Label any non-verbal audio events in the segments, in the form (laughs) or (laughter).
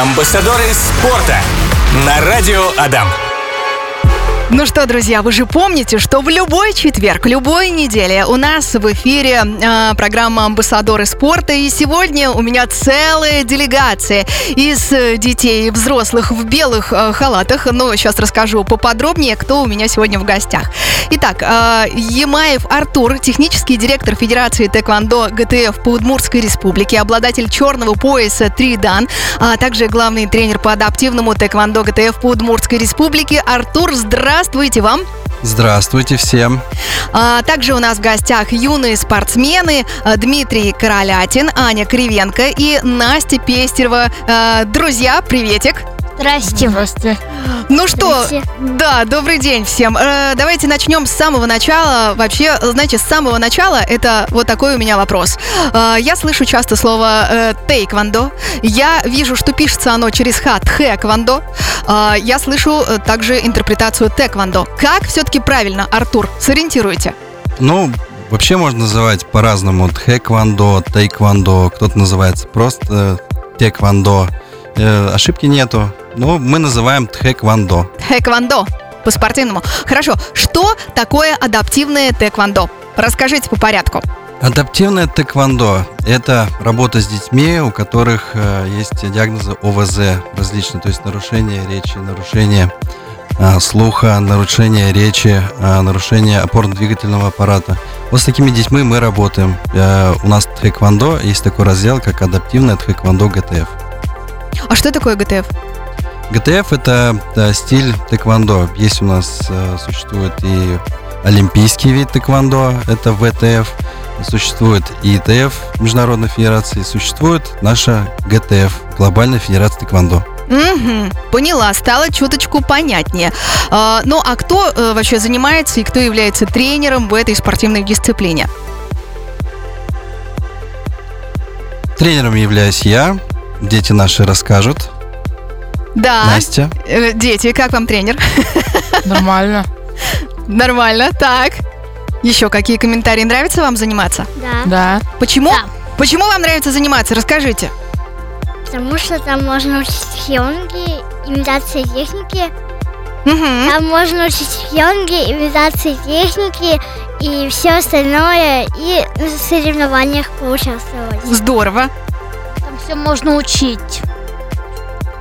Амбассадоры спорта на радио Адам. Ну что, друзья, вы же помните, что в любой четверг, любой неделе у нас в эфире э, программа «Амбассадоры спорта». И сегодня у меня целая делегация из э, детей и взрослых в белых э, халатах. Но сейчас расскажу поподробнее, кто у меня сегодня в гостях. Итак, э, Емаев Артур, технический директор Федерации тэквондо ГТФ по Удмуртской республике, обладатель черного пояса 3 дан, а также главный тренер по адаптивному тэквондо ГТФ по Удмуртской республике. Артур, здравствуйте! Здравствуйте вам! Здравствуйте всем! А, также у нас в гостях юные спортсмены а, Дмитрий Королятин, Аня Кривенко и Настя Пестерова. А, друзья, приветик! Здрасте. Здрасте. Ну что, да, добрый день всем. Э, давайте начнем с самого начала. Вообще, знаете, с самого начала это вот такой у меня вопрос. Э, я слышу часто слово э, тейквондо. Я вижу, что пишется оно через ха тхэквондо. Э, я слышу э, также интерпретацию тэквондо. Как все-таки правильно, Артур? Сориентируйте. Ну, вообще можно называть по-разному. Тхэквондо, тейквондо. Кто-то называется просто э, теквондо. Э, ошибки нету. Ну, мы называем тхэквондо. Тхэквондо по-спортивному. Хорошо, что такое адаптивное тэквондо? Расскажите по порядку. Адаптивное тэквондо – это работа с детьми, у которых э, есть диагнозы ОВЗ различные, то есть нарушение речи, нарушение э, слуха, нарушение речи, э, нарушение опорно-двигательного аппарата. Вот с такими детьми мы работаем. У нас тхэквондо есть такой раздел, как адаптивное тхэквондо ГТФ. А что такое ГТФ? ГТФ это да, стиль тэквондо. Есть у нас э, существует и олимпийский вид тэквондо, это ВТФ. Существует и ИТФ Международной Федерации, существует наша ГТФ, Глобальная Федерация Тэквондо. Угу, поняла, стало чуточку понятнее. А, ну а кто э, вообще занимается и кто является тренером в этой спортивной дисциплине? Тренером являюсь я, дети наши расскажут. Да. Настя. Э, дети, как вам тренер? (laughs) Нормально. Нормально, так. Еще какие комментарии? Нравится вам заниматься? Да. Да. Почему? Да. Почему вам нравится заниматься? Расскажите. Потому что там можно учить хионги, имитации техники. Мгм. Там можно учить хионги, имитации техники и все остальное. И на соревнованиях поучаствовать. Здорово. Там все можно учить.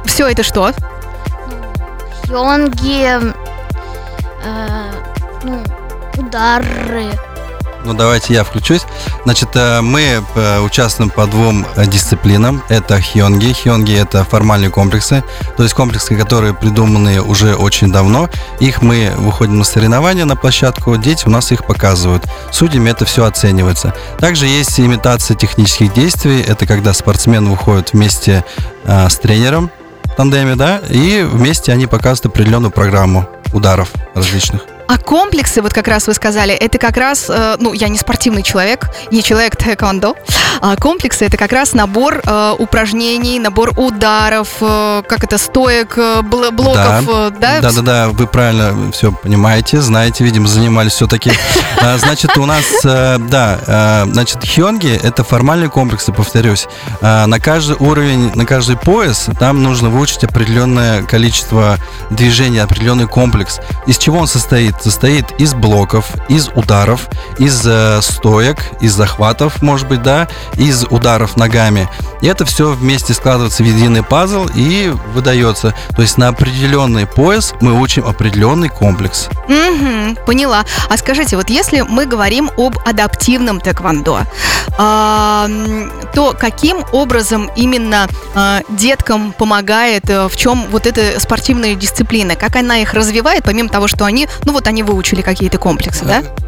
Все это что? Хёнги, э, ну, удары. Ну, давайте я включусь. Значит, э, мы э, участвуем по двум э, дисциплинам. Это хионги. Хионги – это формальные комплексы, то есть комплексы, которые придуманы уже очень давно. Их мы выходим на соревнования на площадку, дети у нас их показывают. Судьями это все оценивается. Также есть имитация технических действий. Это когда спортсмен выходит вместе с тренером тандеме, да, и вместе они показывают определенную программу ударов различных. А комплексы, вот как раз вы сказали, это как раз, э, ну, я не спортивный человек, не человек (laughs) тэквондо, комплексы это как раз набор э, упражнений, набор ударов, э, как это, стоек, э, бл- блоков, да? Да, да, да, вы правильно все понимаете, знаете, видимо, занимались все-таки. (laughs) Значит, у нас, да, значит, хионги это формальные комплексы, повторюсь. Э, На каждый уровень, на каждый пояс там нужно выучить определенное количество движений, определенный комплекс. Из чего он состоит? Состоит из блоков, из ударов, из стоек, из захватов, может быть, да, из ударов ногами. И это все вместе складывается в единый пазл и выдается. То есть на определенный пояс мы учим определенный комплекс. Мгм, поняла. А скажите, вот если мы говорим об адаптивном тэквондо, м, то каким образом именно а, деткам помогает, э, в чем вот эта спортивная дисциплина, как она их развивает, помимо того, что они, ну вот они выучили какие-то комплексы, да? Да,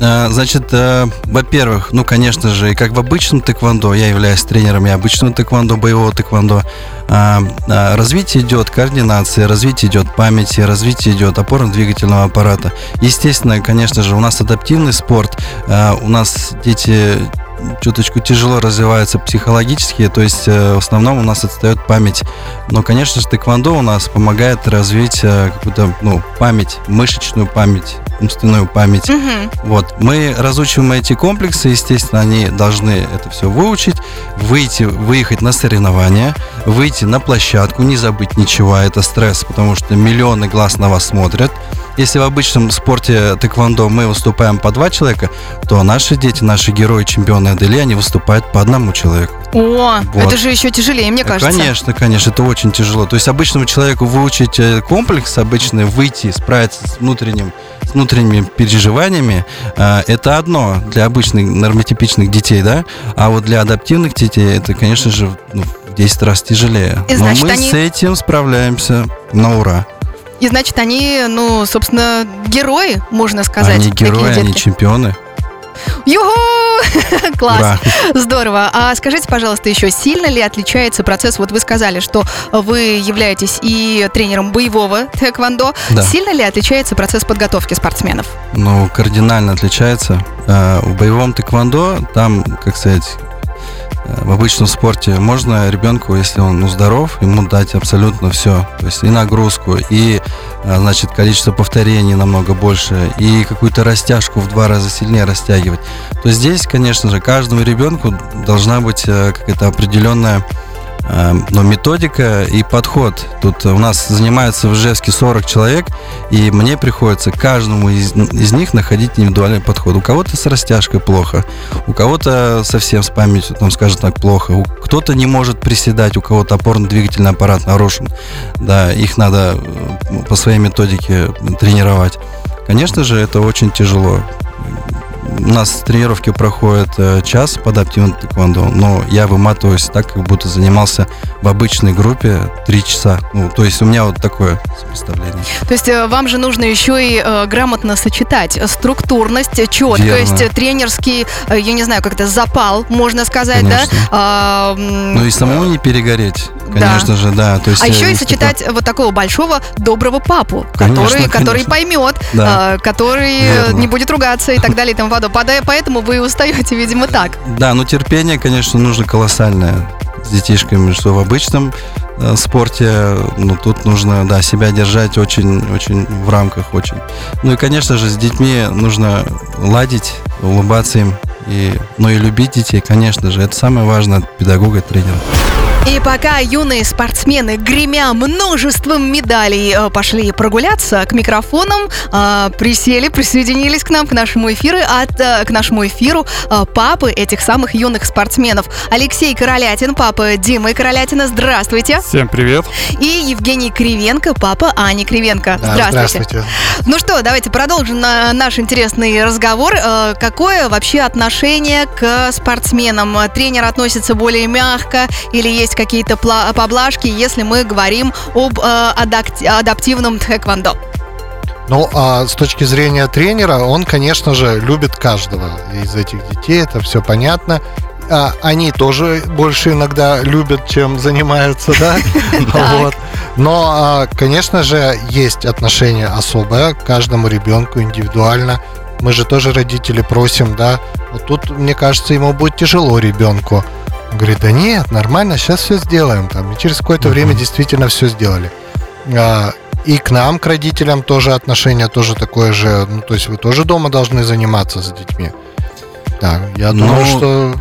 э, значит, э, во-первых, ну, конечно же, и как в обычном тэквондо, я являюсь тренером и обычного тэквондо, боевого тэквондо, а, развитие идет координация, развитие идет памяти, развитие идет опорно-двигательного аппарата. Естественно, конечно же, у нас адаптивный спорт, у нас дети чуточку тяжело развиваются психологически, то есть э, в основном у нас отстает память. Но, конечно же, тэквондо у нас помогает развить э, какую-то ну, память, мышечную память, умственную память. Мгм. Вот, мы разучиваем эти комплексы, естественно, они должны это все выучить, выйти, выехать на соревнования, выйти на площадку, не забыть ничего, это стресс, потому что миллионы глаз на вас смотрят. Если в обычном спорте тэквондо мы выступаем по два человека, то наши дети, наши герои, чемпионы Адели, они выступают по одному человеку. О, Вот. это же еще тяжелее, мне кажется. Конечно, конечно, это очень тяжело. То есть обычному человеку выучить э, комплекс обычный, выйти, справиться с внутренним с внутренними переживаниями, э, это одно для обычных нормотипичных детей, да, а вот для адаптивных детей это, конечно же, ну, в 10 раз тяжелее. И значит, Но мы они- с этим справляемся на ура. И значит, они, ну, собственно, герои, можно сказать. они герои, они чемпионы. Юху! (laughs) Класс! Ура. Здорово. А скажите, пожалуйста, еще сильно ли отличается процесс? Вот вы сказали, что вы являетесь и тренером боевого тэквондо. Да. Сильно ли отличается процесс подготовки спортсменов? Ну, кардинально отличается. Э, В боевом тэквондо там, как сказать, в обычном спорте можно ребенку, если он ну, здоров, ему дать абсолютно все. То есть и нагрузку, и э, значит, количество повторений намного больше, и какую-то растяжку в два раза сильнее растягивать. То здесь, конечно же, каждому ребенку должна быть э, какая-то определенная э, ну, методика и подход. Тут у нас занимаются в Ижевске 40 человек, и мне приходится каждому из, из них находить индивидуальный подход. У кого-то с растяжкой плохо, у кого-то совсем с памятью, там, скажем так, плохо. Кто-то не может приседать, у кого-то опорно-двигательный аппарат нарушен. Да, их надо э, по своей методике тренировать. Конечно же, это очень тяжело. У нас тренировки проходят э, час под адаптивным тэквондо, но я выматываюсь так, как будто занимался в обычной группе три часа. Ну, то есть у меня вот такое сопоставление. То есть э, вам же нужно еще и э, грамотно сочетать структурность, четкость, Верно. э, тренерский, я не знаю, как это, запал, можно сказать, Конечно. да? А, Ну и самому не перегореть, Да. конечно же, да. То есть, А э, еще и сочетать вот такого большого доброго папу, Конечно, который, который конечно. поймет, Да. э, который Верно. не будет ругаться и так (laughs) далее и тому подобное. Поэтому вы устаете, видимо, так. Да, но терпение, конечно, нужно колоссальное с детишками, что в обычном э, спорте, ну, тут нужно, да, себя держать очень, очень в рамках, очень. Ну и, конечно же, с детьми нужно ладить, улыбаться им, и, ну и любить детей, конечно же, это самое важное от педагога и тренера. И пока юные спортсмены, гремя множеством медалей, э, пошли прогуляться к микрофонам, э, присели, присоединились к нам, к нашему эфиру, от, э, к нашему эфиру папы этих самых юных спортсменов. Алексей Королятин, папа Димы Королятина, здравствуйте. Всем привет. И Евгений Кривенко, папа Ани Кривенко. Да, здравствуйте. здравствуйте. Ну что, давайте продолжим на- наш интересный разговор. Какое вообще отношение к спортсменам? Тренер относится более мягко или есть какие-то поблажки, если мы говорим об э, адаптивном тэквондо? Ну, а с точки зрения тренера, он, конечно же, любит каждого из этих детей, это все понятно. А они тоже больше иногда любят, чем занимаются, да? (laughs) Вот. Но, а, конечно же, есть отношение особое к каждому ребенку индивидуально. Мы же тоже родители просим, да. Вот тут, мне кажется, ему будет тяжело ребенку. Говорит, да нет, нормально, сейчас все сделаем. Там, и через какое-то время действительно все сделали. А, И к нам, к родителям, тоже отношение тоже такое же. Ну, то есть вы тоже дома должны заниматься с детьми. Да, я думаю, Ну, что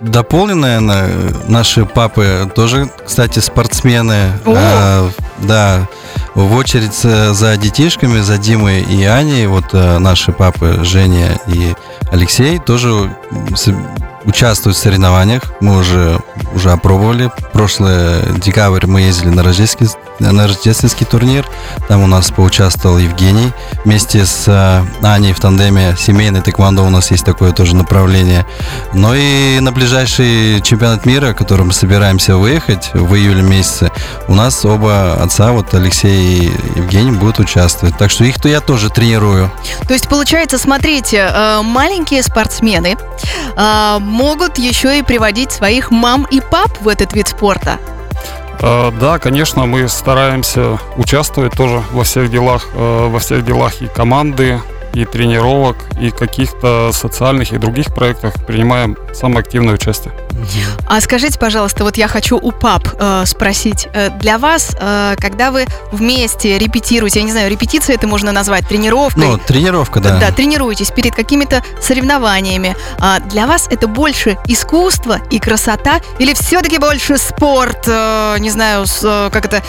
Дополню, наверное, наши папы тоже, кстати, спортсмены. О! А, да, в очередь за детишками, за Димой и Аней, вот э, наши папы Женя и Алексей тоже участвуют в соревнованиях. Мы уже, уже опробовали. Прошлый декабрь мы ездили на рождественский, на рождественский турнир. Там у нас поучаствовал Евгений. Вместе с э, Аней в тандеме семейный тэквондо у нас есть такое тоже направление. Ну и на ближайший чемпионат мира, который мы собираемся выехать в июле месяце, у нас оба отца, вот Алексей и Евгений, будут участвовать. Так что их-то я тоже тренирую. То есть, получается, смотрите, э, маленькие спортсмены э, могут еще и приводить своих мам и пап в этот вид спорта. Э, Да, конечно, мы стараемся участвовать тоже во всех делах, э, во всех делах и команды, и тренировок, и каких-то социальных и других проектах принимаем самое активное участие. А скажите, пожалуйста, вот я хочу у пап э, спросить. Э, для вас, э, когда вы вместе репетируете, я не знаю, репетиция это можно назвать тренировкой. Ну, тренировка, да. Да, тренируетесь перед какими-то соревнованиями. А для вас это больше искусство и красота или все-таки больше спорт, э, не знаю, с, э, как это,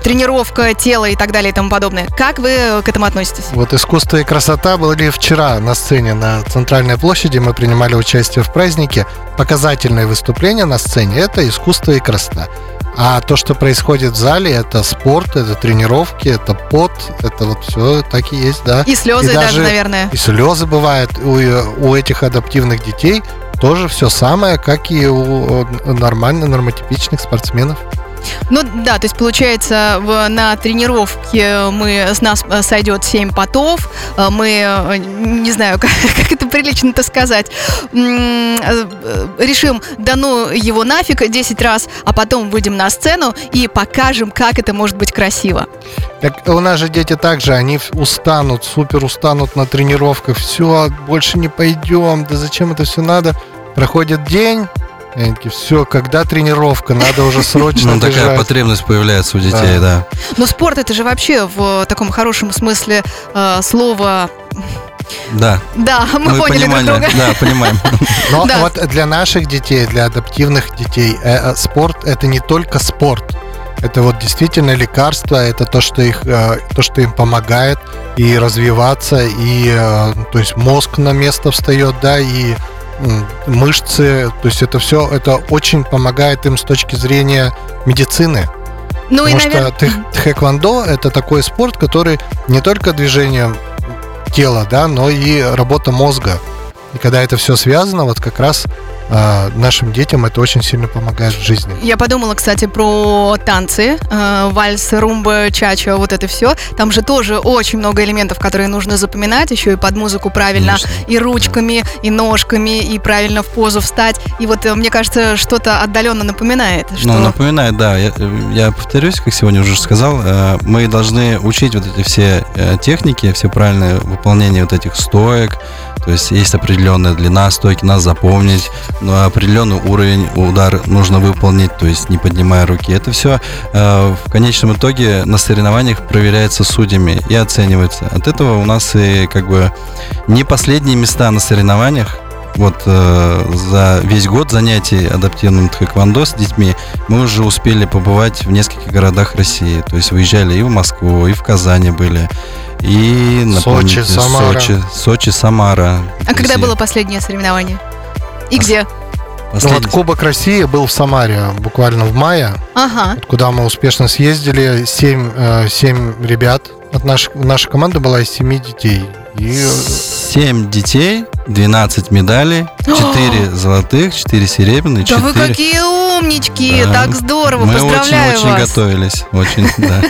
тренировка тела и так далее и тому подобное? Как вы к этому относитесь? Вот искусство и красота были вчера на сцене на Центральной площади. Мы принимали участие в празднике. Показательное выступление на сцене – это искусство и красота. А то, что происходит в зале, это спорт, это тренировки, это пот, это вот все так и есть, да. И слезы И даже, даже- наверное. И слезы бывают у, у этих адаптивных детей. Тоже все самое, как и у э, нормально нормотипичных спортсменов. Ну да, то есть получается в- на тренировке мы с нас э, сойдет 7 потов, э, мы, э, не знаю, (laughs) как, как это прилично-то сказать, решим, да ну его нафиг 10 раз, а потом выйдем на сцену и покажем, как это может быть красиво. Так у нас же дети также, они устанут, супер устанут на тренировках. Все, больше не пойдем, да зачем это все надо? Проходит день, и они такие, все, когда тренировка, надо уже срочно Ну, такая потребность появляется у детей, да. Но спорт это же вообще в таком хорошем смысле э, слова... Да, Да, мы, поняли друг понимали, друга. да, понимаем. Но Да. вот для наших детей, для адаптивных детей, э, э, спорт это не только спорт. Это вот действительно лекарство, это то, что их, э, то, что им помогает и развиваться, и э, то есть мозг на место встает, да, и мышцы, то есть это все, это очень помогает им с точки зрения медицины. Ну и, Потому наверное... что тхэквондо (laughs) это такой спорт, который не только движение тела, да, но и работа мозга. И когда это все связано, вот как раз нашим детям это очень сильно помогает в жизни. Я подумала, кстати, про танцы, э, вальс, румба, чача, вот это все. Там же тоже очень много элементов, которые нужно запоминать, еще и под музыку правильно, Конечно. и ручками, и ножками, и правильно в позу встать. И вот э, мне кажется, что-то отдаленно напоминает, что Ну, напоминает, да. Я, я повторюсь, как сегодня уже сказал, э, мы должны учить вот эти все э, техники, все правильное выполнение вот этих стоек. То есть есть определенная длина стойки, надо запомнить, но определенный уровень удар нужно выполнить, то есть не поднимая руки. Это все в конечном итоге на соревнованиях проверяется судьями и оценивается. От этого у нас и как бы не последние места на соревнованиях, вот э, за весь год занятий адаптивным тхэквондо с детьми мы уже успели побывать в нескольких городах России. То есть выезжали и в Москву, и в Казани были, и напомните, Сочи, Самара. Сочи, Сочи, Самара. А когда было последнее соревнование? И где? Ну, вот Кубок России был в Самаре буквально в мае, Ага. вот куда мы успешно съездили. Семь, э, семь ребят. Вот наша, наша команда была из семи детей. И э, 7 детей, 12 медалей, (gasps) 4 золотых, 4 серебряных, Да 4... вы какие умнички! Да. Так здорово! Мы Поздравляю очень-очень вас! готовились. Очень, (laughs) да.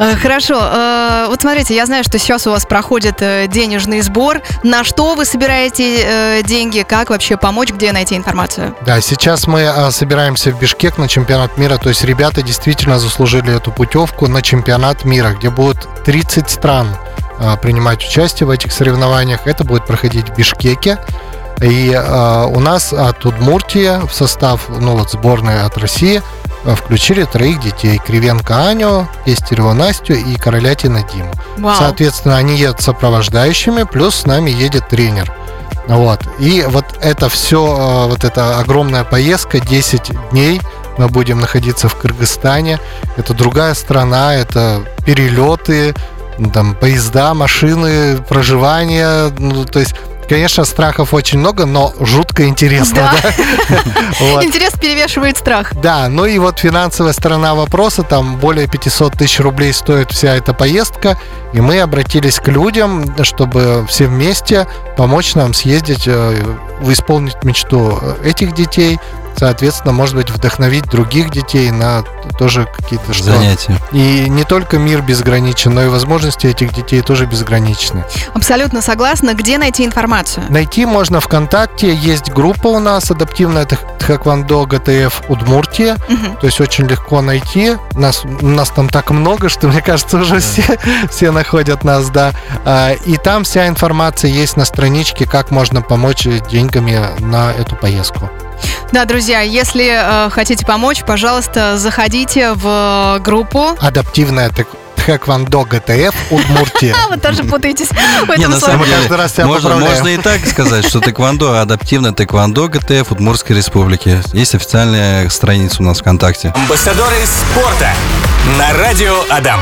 Э, Хорошо. Э, Вот смотрите, я знаю, что сейчас у вас проходит э, денежный сбор. На что вы собираете деньги? Как вообще помочь? Где найти информацию? Да, сейчас мы собираемся в Бишкек на чемпионат мира. То есть ребята действительно заслужили эту путевку на чемпионат мира, где будут 30 стран принимать участие в этих соревнованиях. Это будет проходить в Бишкеке. И а, у нас от Удмуртии в состав ну, вот, сборной от России а, включили троих детей. Кривенко Аню, Пестерева Настю и Королятина Диму. Вау. Соответственно, они едут сопровождающими, плюс с нами едет тренер. Вот. И вот это все, вот эта огромная поездка, 10 дней, мы будем находиться в Кыргызстане. Это другая страна, это перелеты, там, поезда, машины, проживание. Ну, то есть, конечно, страхов очень много, но жутко интересно. Да. да? (laughs) Вот. Интерес перевешивает страх. Да, ну и вот финансовая сторона вопроса, там более 500 тысяч рублей стоит вся эта поездка, и мы обратились к людям, чтобы все вместе помочь нам съездить, э, исполнить мечту этих детей соответственно, может быть, вдохновить других детей на тоже какие-то что Занятия. И не только мир безграничен, но и возможности этих детей тоже безграничны. Абсолютно согласна. Где найти информацию? Найти можно ВКонтакте, есть группа у нас адаптивная тх- Тхэквондо ГТФ Удмуртия, Мгм. то есть очень легко найти. Нас, нас там так много, что мне кажется, уже все, все находят нас, да. А, И там вся информация есть на страничке, как можно помочь деньгами на эту поездку. Да, друзья, если э, хотите помочь, пожалуйста, заходите в группу. Адаптивная тхэк- Тхэквондо ГТФ Удмуртия. А, (laughs) вы тоже путаетесь в этом слове. самом Мы деле, каждый раз себя можно, и так сказать, что тэквондо, адаптивное тэквондо ГТФ Удмуртской Республики. Есть официальная страница у нас ВКонтакте. Амбассадоры спорта на радио Адам.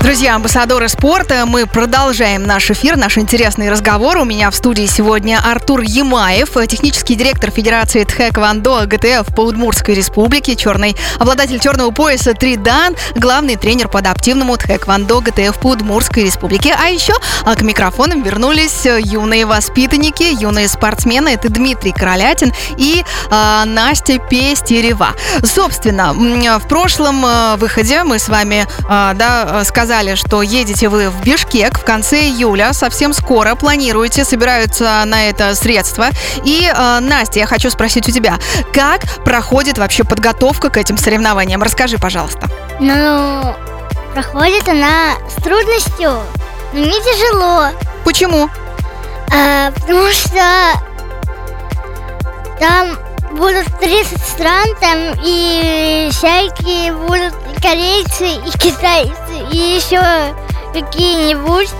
Друзья, амбассадоры спорта, мы продолжаем наш эфир, наш интересный разговор. У меня в студии сегодня Артур Ямаев, технический директор Федерации Тхэквондо ГТФ по Удмуртской Республике, черный обладатель черного пояса Тридан, главный тренер по адаптивному Тхэквондо ГТФ по Удмуртской Республике. А еще а, к микрофонам вернулись э, юные воспитанники, юные спортсмены. Это Дмитрий Королятин и а, Настя Пестерева. Собственно, в прошлом э, выходе мы с вами а, да, э, сказали, что едете вы в Бишкек в конце июля, совсем скоро планируете, собираются на это средства. И, э, Настя, я хочу спросить у тебя, как проходит вообще подготовка к этим соревнованиям? Расскажи, пожалуйста. Ну, проходит она с трудностью, но не тяжело. Почему? А, потому что там будут 30 стран, там и всякие будут и корейцы, и китайцы, и еще какие-нибудь. (laughs)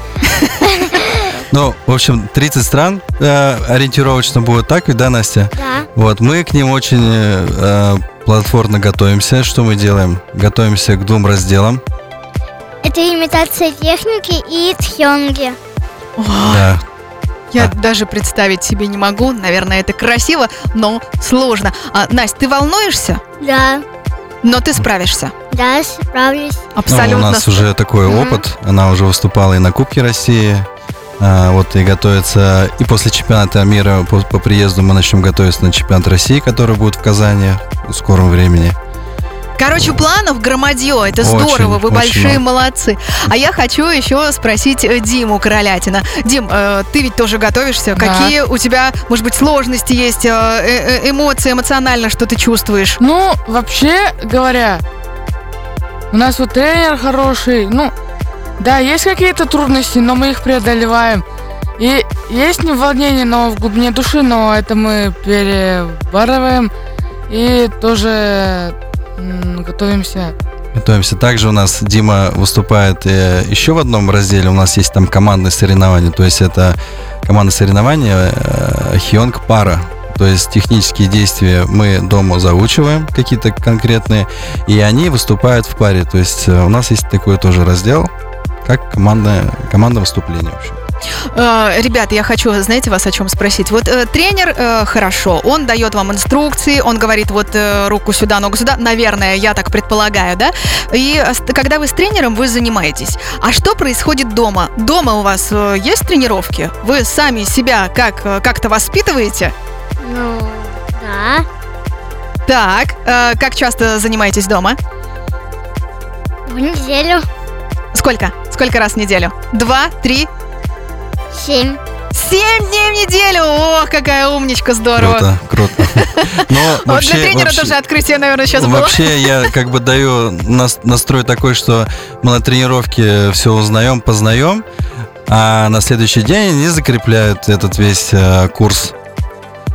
Ну, в общем, 30 стран э, ориентировочно будет так, ведь, да, Настя? Да. Вот, мы к ним очень э, платформно готовимся. Что мы делаем? Готовимся к двум разделам. Это имитация техники и тхёнги. Да. Я А. даже представить себе не могу. Наверное, это красиво, но сложно. А, Настя, ты волнуешься? Да, Но ты справишься. да, справлюсь. Ну, Абсолютно. у нас уже такой Мгм. опыт. Она уже выступала и на Кубке России. А, вот и готовится. И после чемпионата мира по, по приезду мы начнем готовиться на чемпионат России, который будет в Казани в скором времени. Короче, планов громадье, это Очень, здорово, вы очень большие много. молодцы. А я хочу еще спросить э, Диму Королятина. Дим, э, ты ведь тоже готовишься. Да. Какие у тебя, может быть, сложности есть, э, эмоции, эмоционально, что ты чувствуешь? Ну, вообще говоря, у нас вот тренер хороший. Ну, да, есть какие-то трудности, но мы их преодолеваем. И есть не волнение, но в глубине души, но это мы перебарываем. И тоже готовимся. Готовимся. Также у нас Дима выступает э, еще в одном разделе. У нас есть там командные соревнования. То есть это командные соревнования э, Хионг пара. То есть технические действия мы дома заучиваем, какие-то конкретные, и они выступают в паре. То есть э, у нас есть такой тоже раздел, как командное, командное выступление. В общем. Э, Ребята, я хочу, знаете, вас о чем спросить. Вот э, тренер э, хорошо, он дает вам инструкции, он говорит вот руку сюда, ногу сюда, наверное, я так предполагаю, да? И когда вы с тренером, вы занимаетесь. А что происходит дома? Дома у вас есть тренировки? Вы сами себя как, как-то воспитываете? Ну, да. Так, как часто занимаетесь дома? В неделю Сколько? Сколько раз в неделю? Два, три, семь. семь дней в неделю! Ох, какая умничка, здорово! Круто, круто. Но (laughs) Вот для вообще- тренера вообще- тоже открытие, наверное, сейчас было. Вообще я как бы даю нас- настрой такой, что мы на тренировке все узнаем, познаем, а на следующий день они закрепляют этот весь э, курс.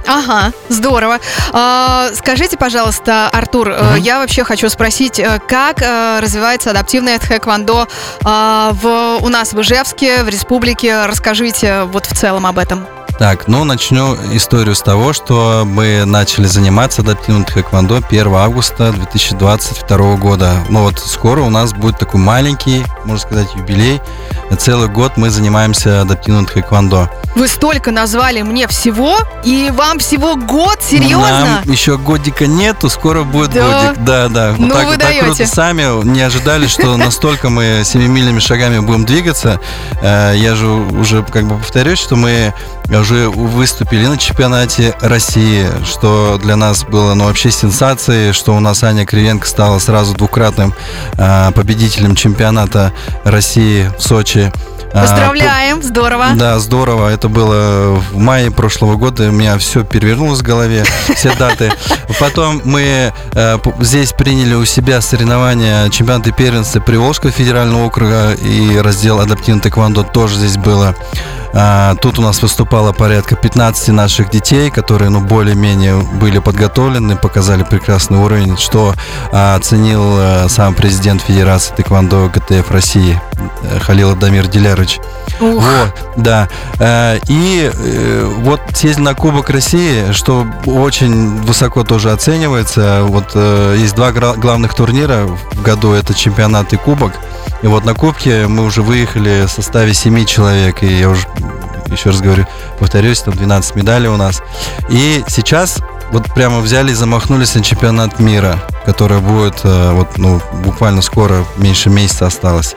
Ага, здорово. А, скажите, пожалуйста, Артур, Мгм. я вообще хочу спросить, э, как э, развивается адаптивное тхэквондо а, в, у нас в Ижевске, в республике? Расскажите вот в целом об этом. Так, ну начну историю с того, что мы начали заниматься адаптивным тхэквондо 1 августа 2022 года. Ну вот скоро у нас будет такой маленький, можно сказать, юбилей. Целый год мы занимаемся адаптивным тхэквондо. Вы столько назвали мне всего, и вам всего год? Серьезно? Нам еще годика нету, скоро будет Да? годик. Да, да. Ну, так, вы так даете. круто сами не ожидали, что (laughs) настолько мы семимильными шагами будем двигаться. Э, Я же уже как бы повторюсь, что мы уже выступили на чемпионате России, что для нас было ну, вообще сенсацией, что у нас Аня Кривенко стала сразу двукратным а, победителем чемпионата России в Сочи. А, Поздравляем, здорово. Да, здорово. Это было в мае прошлого года. У меня все перевернулось в голове, все даты. Потом мы э, здесь приняли у себя соревнования чемпионаты первенства Приволжского федерального округа и раздел адаптивный тэквондо тоже здесь было. А, Тут у нас выступало порядка 15 наших детей, которые, ну, более-менее были подготовлены, показали прекрасный уровень, что а, оценил э, сам президент Федерации тэквондо ГТФ России э, Халил Адамир Дилярович. Ух. Вот, да. Э, И э, вот съездили на Кубок России, что очень высоко тоже оценивается. Вот э, есть два главных турнира в году, это чемпионат и Кубок. И вот на Кубке мы уже выехали в составе 7 человек, и я уже еще раз говорю, повторюсь, там 12 медалей у нас. И сейчас вот прямо взяли и замахнулись на чемпионат мира, который будет э, вот, ну, буквально скоро, меньше месяца осталось.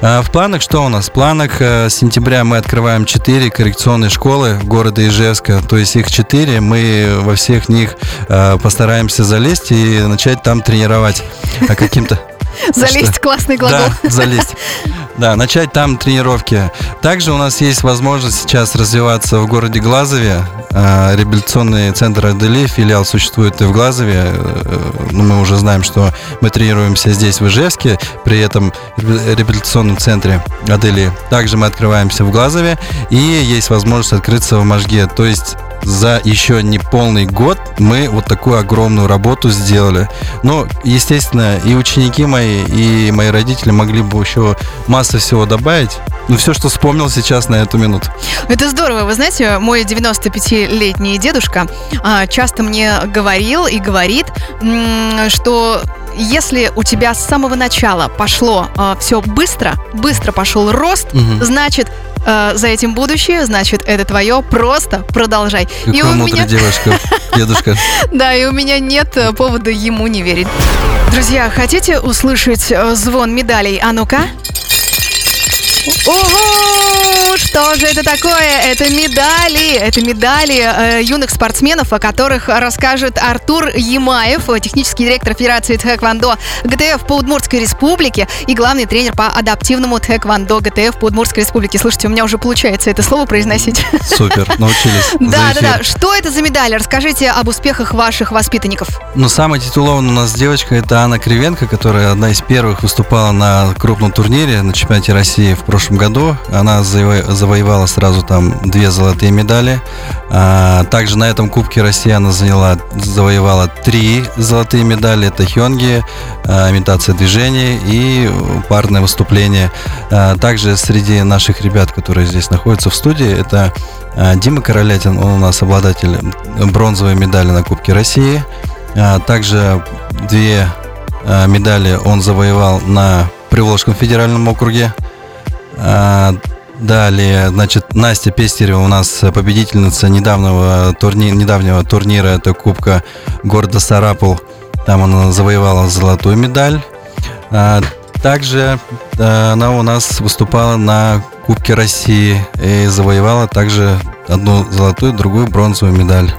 А в планах что у нас? В планах э, с сентября мы открываем 4 коррекционные школы города Ижевска. То есть их 4. Мы во всех них э, постараемся залезть и начать там тренировать а, каким-то... (laughs) Залезть Что? классный глагол. Да, залезть. (laughs) Да, начать там тренировки. Также у нас есть возможность сейчас развиваться в городе Глазове. А, Реабилитационный центр Адели, филиал существует и в Глазове. Э, Ну, мы уже знаем, что мы тренируемся здесь, в Ижевске, при этом ре- реабилитационном центре Адели. Также мы открываемся в Глазове, и есть возможность открыться в Можге. То есть за еще не полный год мы вот такую огромную работу сделали. Но, естественно, и ученики мои, и мои родители могли бы еще массу всего добавить. Ну, все, что вспомнил сейчас на эту минуту. Это здорово. Вы знаете, мой 95-летний дедушка а, часто мне говорил и говорит, что если у тебя с самого начала пошло все быстро, быстро пошел рост, Мгм. значит, а, за этим будущее, значит, это твое, просто продолжай. и Какой у меня, девушка, (laughs) дедушка. да, и у меня нет э, повода ему не верить. Друзья, хотите услышать э, звон медалей? А ну-ка. Ого! Что же это такое? Это медали. Это медали э, юных спортсменов, о которых расскажет Артур Ямаев, технический директор Федерации Тхэквондо ГТФ по Удмуртской Республике и главный тренер по адаптивному Тхэквондо ГТФ по Удмуртской Республике. Слушайте, у меня уже получается это слово произносить. Супер, научились. (laughs) Да, да, да. Что это за медали? Расскажите об успехах ваших воспитанников. Ну, самая титулованная у нас девочка это Анна Кривенко, которая одна из первых выступала на крупном турнире на чемпионате России в прошлом году. Она заво- завоевала сразу там две золотые медали. А, также на этом Кубке России она заняла, завоевала три золотые медали. Это хёнги, а, имитация движений и парное выступление. А, также среди наших ребят, которые здесь находятся в студии, это Дима Королятин, он у нас обладатель бронзовой медали на Кубке России. Также две медали он завоевал на Приволжском федеральном округе. А, Далее, значит, Настя Пестерева у нас победительница недавнего, турни- недавнего турнира, это Кубка города Сарапул. Там она завоевала золотую медаль. А, Также а, она у нас выступала на Кубке России и завоевала также одну золотую, другую бронзовую медаль.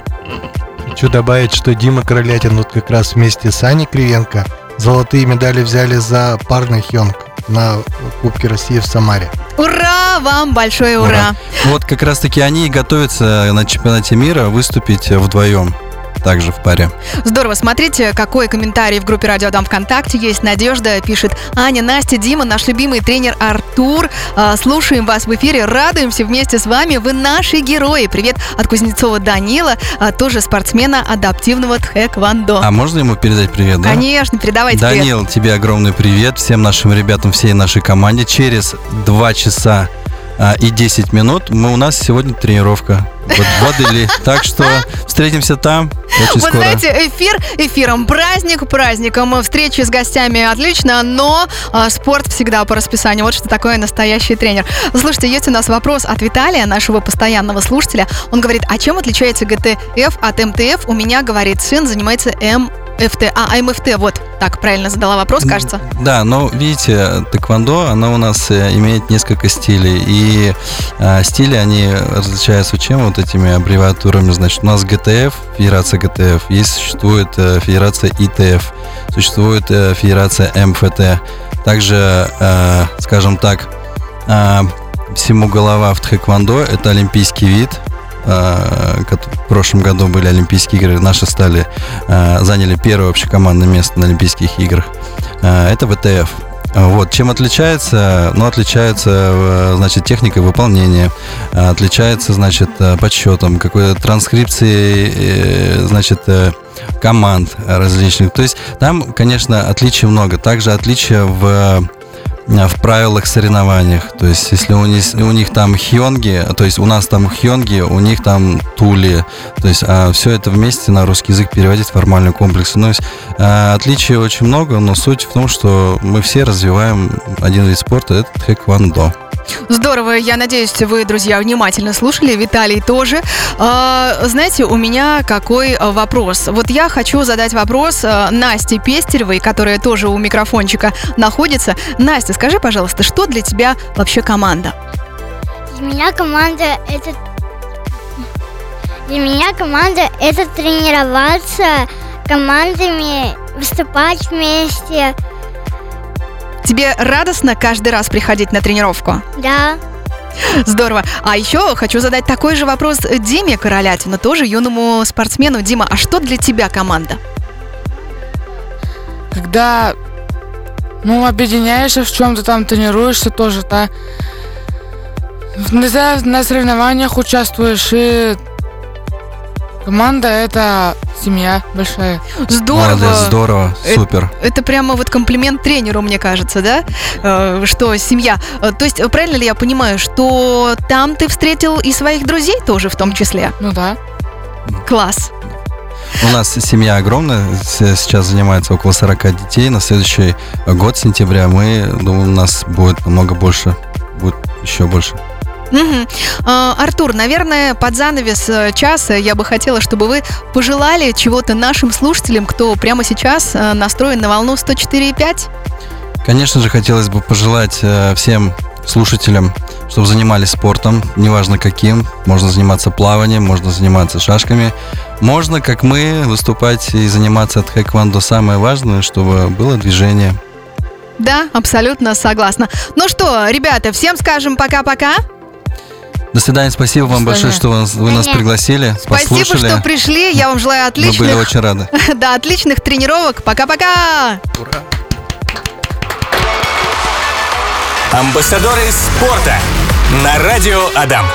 Хочу добавить, что Дима Королятин вот как раз вместе с Аней Кривенко золотые медали взяли за парный хёнг на Кубке России в Самаре. Ура! Вам большое ура! Вот как раз таки они и готовятся на чемпионате мира выступить вдвоем. Также в паре. Здорово, смотрите, какой комментарий в группе Радио Дам ВКонтакте есть. Надежда пишет, Аня, Настя, Дима, наш любимый тренер Артур. А, Слушаем вас в эфире, радуемся вместе с вами. Вы наши герои. Привет от Кузнецова Данила, а, тоже спортсмена адаптивного тхэквондо. А можно ему передать привет, да? Конечно, передавайте привет. Данил, тебе огромный привет. Всем нашим ребятам, всей нашей команде. Через 2 часа а, и 10 минут мы, у нас сегодня тренировка вот, в Адели. (laughs) Так что встретимся там очень Вот скоро. знаете, эфир эфиром, праздник праздником, встречи с гостями отлично, но а, спорт всегда по расписанию. Вот что такое настоящий тренер. Слушайте, есть у нас вопрос от Виталия, нашего постоянного слушателя. Он говорит, а чем отличается ГТФ от МТФ? У меня, говорит, сын занимается АМФТ. А, АМФТ, вот так правильно задала вопрос, кажется. Да, но видите, тэквондо, оно у нас э, имеет несколько стилей. И э, стили, они различаются чем? Вот этими аббревиатурами. Значит, у нас ГТФ, Федерация ГТФ. Есть, существует э, Федерация ИТФ. Существует э, Федерация МФТ. Также, э, скажем так, э, всему голова в тхэквондо – это олимпийский вид – в прошлом году были Олимпийские игры, наши стали, э, заняли первое общекомандное место на Олимпийских играх. Э, это ВТФ. Вот. Чем отличается? Ну, отличается, значит, техникой выполнения, отличается, значит, подсчетом, какой-то транскрипцией, значит, команд различных. То есть там, конечно, отличий много. Также отличия в Э, в правилах соревнованиях. То есть, если у них, у них там хионги, то есть у нас там хионги, у них там тули. То есть, а все это вместе на русский язык переводить в формальный комплекс. Ну, то есть, а, отличий очень много, но суть в том, что мы все развиваем один вид спорта, это тхэквондо. Здорово, я надеюсь, вы, друзья, внимательно слушали, Виталий тоже. А, знаете, у меня какой а, вопрос? Вот я хочу задать вопрос а, Насте Пестеревой, которая тоже у микрофончика находится. Настя, скажи, пожалуйста, что для тебя вообще команда? Для меня команда это для меня команда это тренироваться командами, выступать вместе, Тебе радостно каждый раз приходить на тренировку? Да. Здорово. А еще хочу задать такой же вопрос Диме Королятину, тоже юному спортсмену. Дима, а что для тебя команда? Когда, ну, объединяешься в чем-то там, тренируешься тоже, да. На, на соревнованиях участвуешь, и команда это семья большая. Здорово. Молодец, здорово, супер. Это, это прямо вот комплимент тренеру, мне кажется, да? Э, что семья. Э, то есть, правильно ли я понимаю, что там ты встретил и своих друзей тоже в том числе? Ну да. Класс. У нас семья огромная, сейчас занимается около 40 детей. На следующий год, сентября, мы, думаю, у нас будет намного больше, будет еще больше. Угу. Артур, наверное, под занавес э, часа я бы хотела, чтобы вы пожелали чего-то нашим слушателям, кто прямо сейчас э, настроен на волну 104,5. Конечно же, хотелось бы пожелать э, всем слушателям, чтобы занимались спортом, неважно каким. Можно заниматься плаванием, можно заниматься шашками. Можно, как мы, выступать и заниматься от хэквондо. Самое важное, чтобы было движение. Да, абсолютно согласна. Ну что, ребята, всем скажем пока-пока. До свидания, спасибо вам большое, что вы, вы нас пригласили, Спасибо, послушали. что пришли. Я вам желаю отличных... Мы были очень рады. (laughs) да, отличных тренировок. Пока-пока! Ура! Амбассадоры спорта на радио Адам.